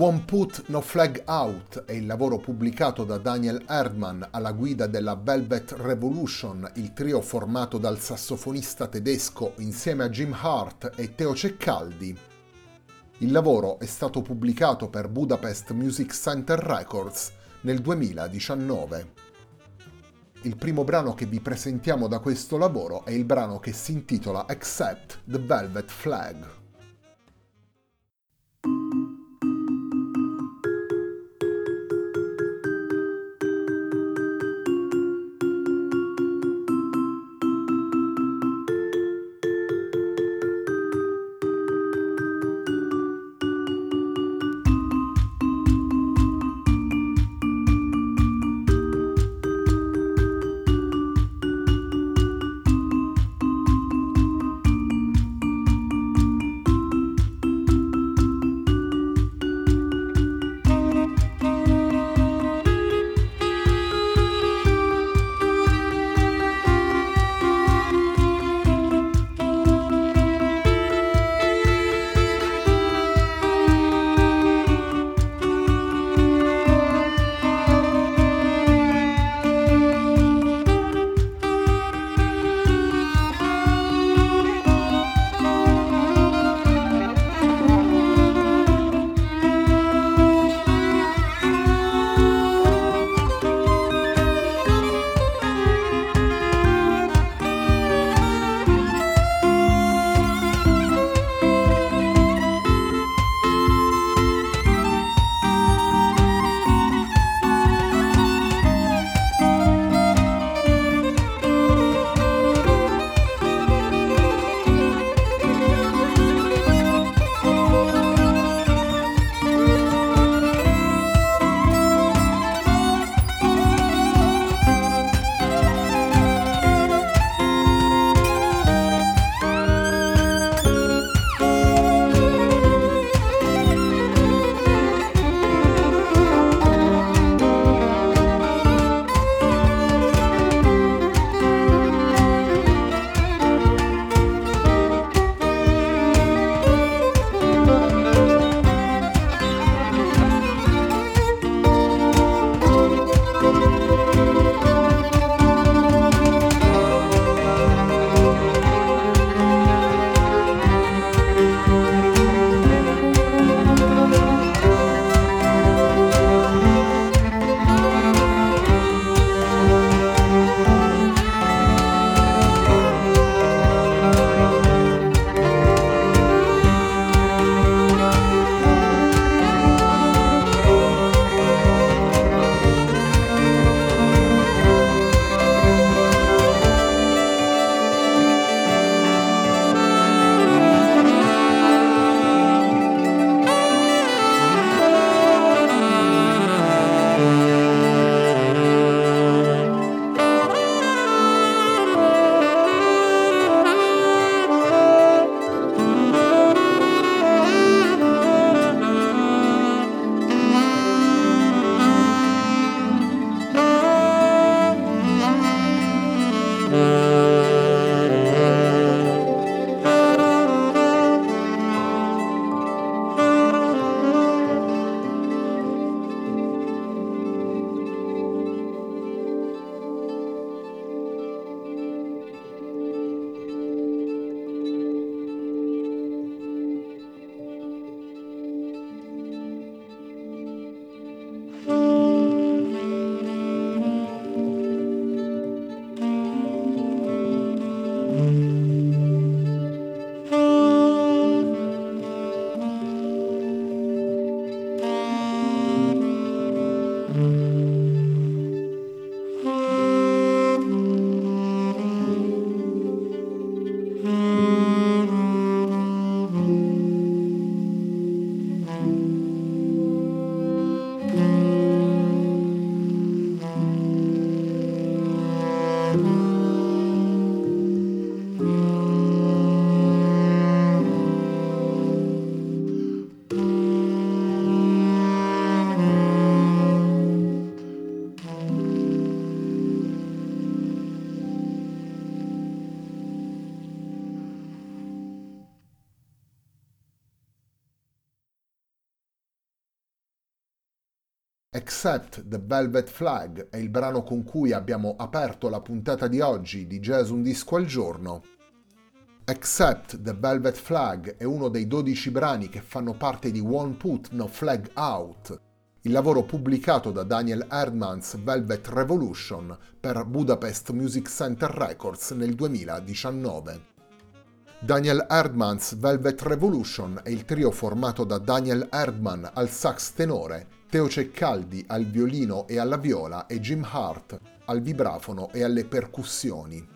One Put No Flag Out è il lavoro pubblicato da Daniel Erdmann alla guida della Velvet Revolution, il trio formato dal sassofonista tedesco insieme a Jim Hart e Teo Ceccaldi. Il lavoro è stato pubblicato per Budapest Music Center Records nel 2019. Il primo brano che vi presentiamo da questo lavoro è il brano che si intitola Accept the Velvet Flag. Except the Velvet Flag è il brano con cui abbiamo aperto la puntata di oggi di Jazz Un Disco al Giorno. Except the Velvet Flag è uno dei 12 brani che fanno parte di One Put No Flag Out, il lavoro pubblicato da Daniel Erdmans Velvet Revolution per Budapest Music Center Records nel 2019. Daniel Erdmans Velvet Revolution è il trio formato da Daniel Erdman al sax tenore, Teo Ceccaldi al violino e alla viola e Jim Hart al vibrafono e alle percussioni.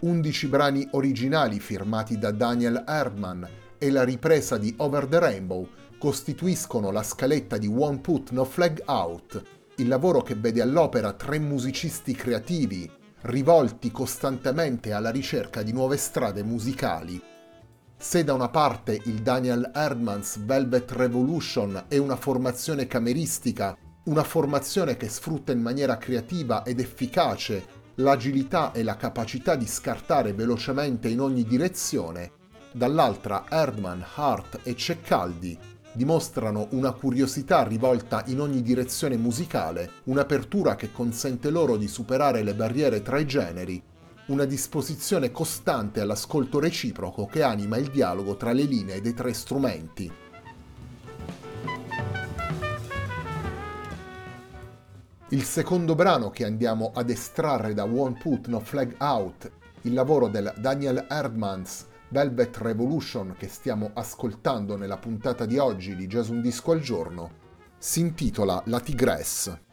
11 brani originali firmati da Daniel Erdman e la ripresa di Over the Rainbow costituiscono la scaletta di One Put No Flag Out, il lavoro che vede all'opera tre musicisti creativi, rivolti costantemente alla ricerca di nuove strade musicali. Se da una parte il Daniel Erdmans Velvet Revolution è una formazione cameristica, una formazione che sfrutta in maniera creativa ed efficace l'agilità e la capacità di scartare velocemente in ogni direzione, dall'altra Erdman, Hart e Ceccaldi dimostrano una curiosità rivolta in ogni direzione musicale, un'apertura che consente loro di superare le barriere tra i generi, una disposizione costante all'ascolto reciproco che anima il dialogo tra le linee dei tre strumenti. Il secondo brano che andiamo ad estrarre da One Put No Flag Out, il lavoro del Daniel Erdmans Velvet Revolution che stiamo ascoltando nella puntata di oggi di Jazz Un Disco al Giorno, si intitola La Tigresse.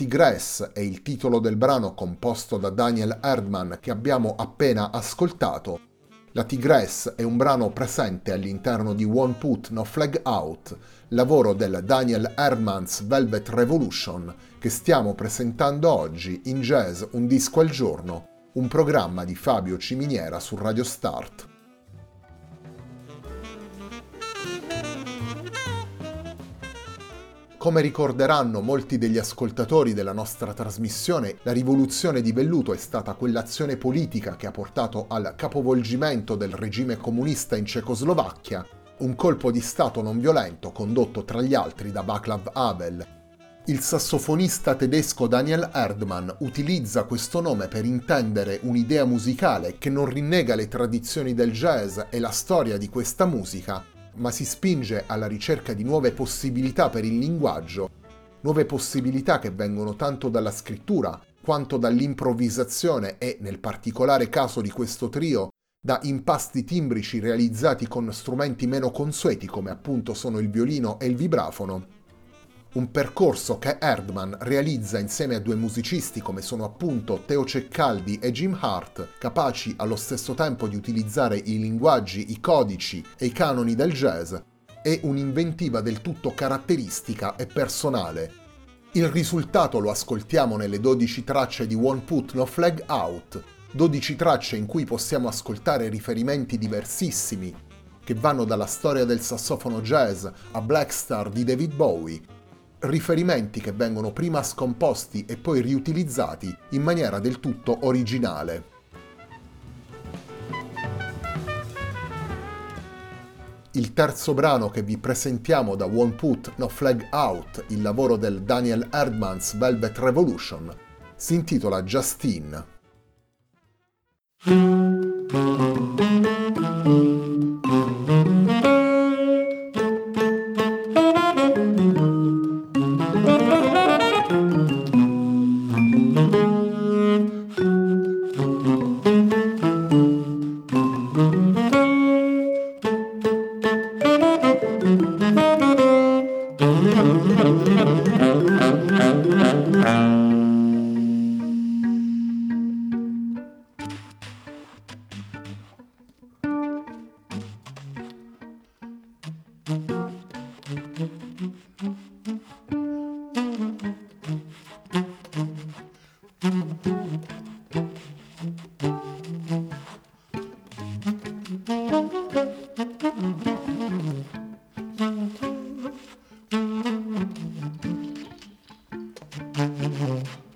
Tigress è il titolo del brano composto da Daniel Erdmann che abbiamo appena ascoltato. La Tigress è un brano presente all'interno di One Put No Flag Out, lavoro del Daniel Erdmann's Velvet Revolution che stiamo presentando oggi in Jazz Un disco al giorno, un programma di Fabio Ciminiera su Radio Start. Come ricorderanno molti degli ascoltatori della nostra trasmissione, la rivoluzione di velluto è stata quell'azione politica che ha portato al capovolgimento del regime comunista in Cecoslovacchia, un colpo di Stato non violento condotto tra gli altri da Václav Havel. Il sassofonista tedesco Daniel Erdmann utilizza questo nome per intendere un'idea musicale che non rinnega le tradizioni del jazz e la storia di questa musica, ma si spinge alla ricerca di nuove possibilità per il linguaggio, nuove possibilità che vengono tanto dalla scrittura quanto dall'improvvisazione e, nel particolare caso di questo trio, da impasti timbrici realizzati con strumenti meno consueti come appunto sono il violino e il vibrafono un percorso che Erdmann realizza insieme a due musicisti come sono appunto Teo Ceccaldi e Jim Hart, capaci allo stesso tempo di utilizzare i linguaggi, i codici e i canoni del jazz, è un'inventiva del tutto caratteristica e personale. Il risultato lo ascoltiamo nelle 12 tracce di One Put No Flag Out, 12 tracce in cui possiamo ascoltare riferimenti diversissimi, che vanno dalla storia del sassofono jazz a Black Star di David Bowie, riferimenti che vengono prima scomposti e poi riutilizzati in maniera del tutto originale. Il terzo brano che vi presentiamo da One Put No Flag Out, il lavoro del Daniel Erdmann's Velvet Revolution, si intitola Justine. Mm-hmm.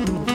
Mm-hmm.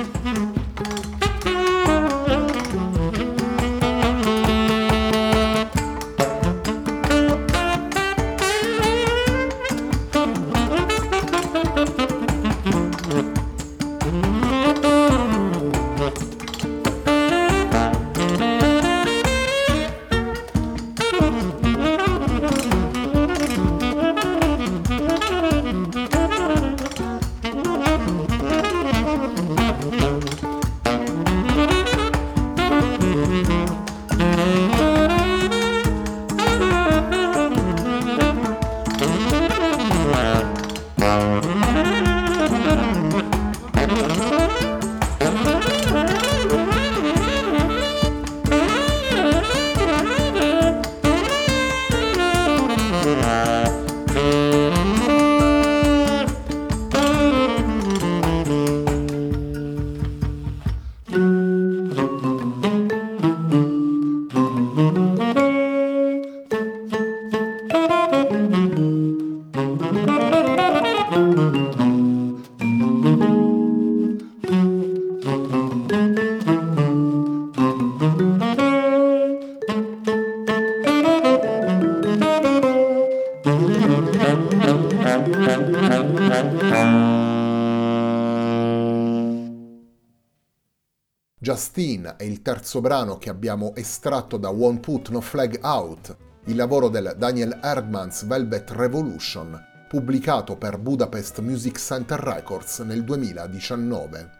Justine è il terzo brano che abbiamo estratto da One Put No Flag Out, il lavoro del Daniel Erdmans Velvet Revolution, pubblicato per Budapest Music Center Records nel 2019.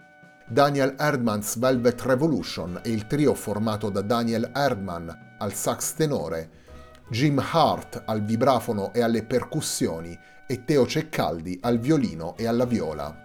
Daniel Erdmans Velvet Revolution è il trio formato da Daniel Erdman al sax tenore, Jim Hart al vibrafono e alle percussioni e Teo Ceccaldi al violino e alla viola.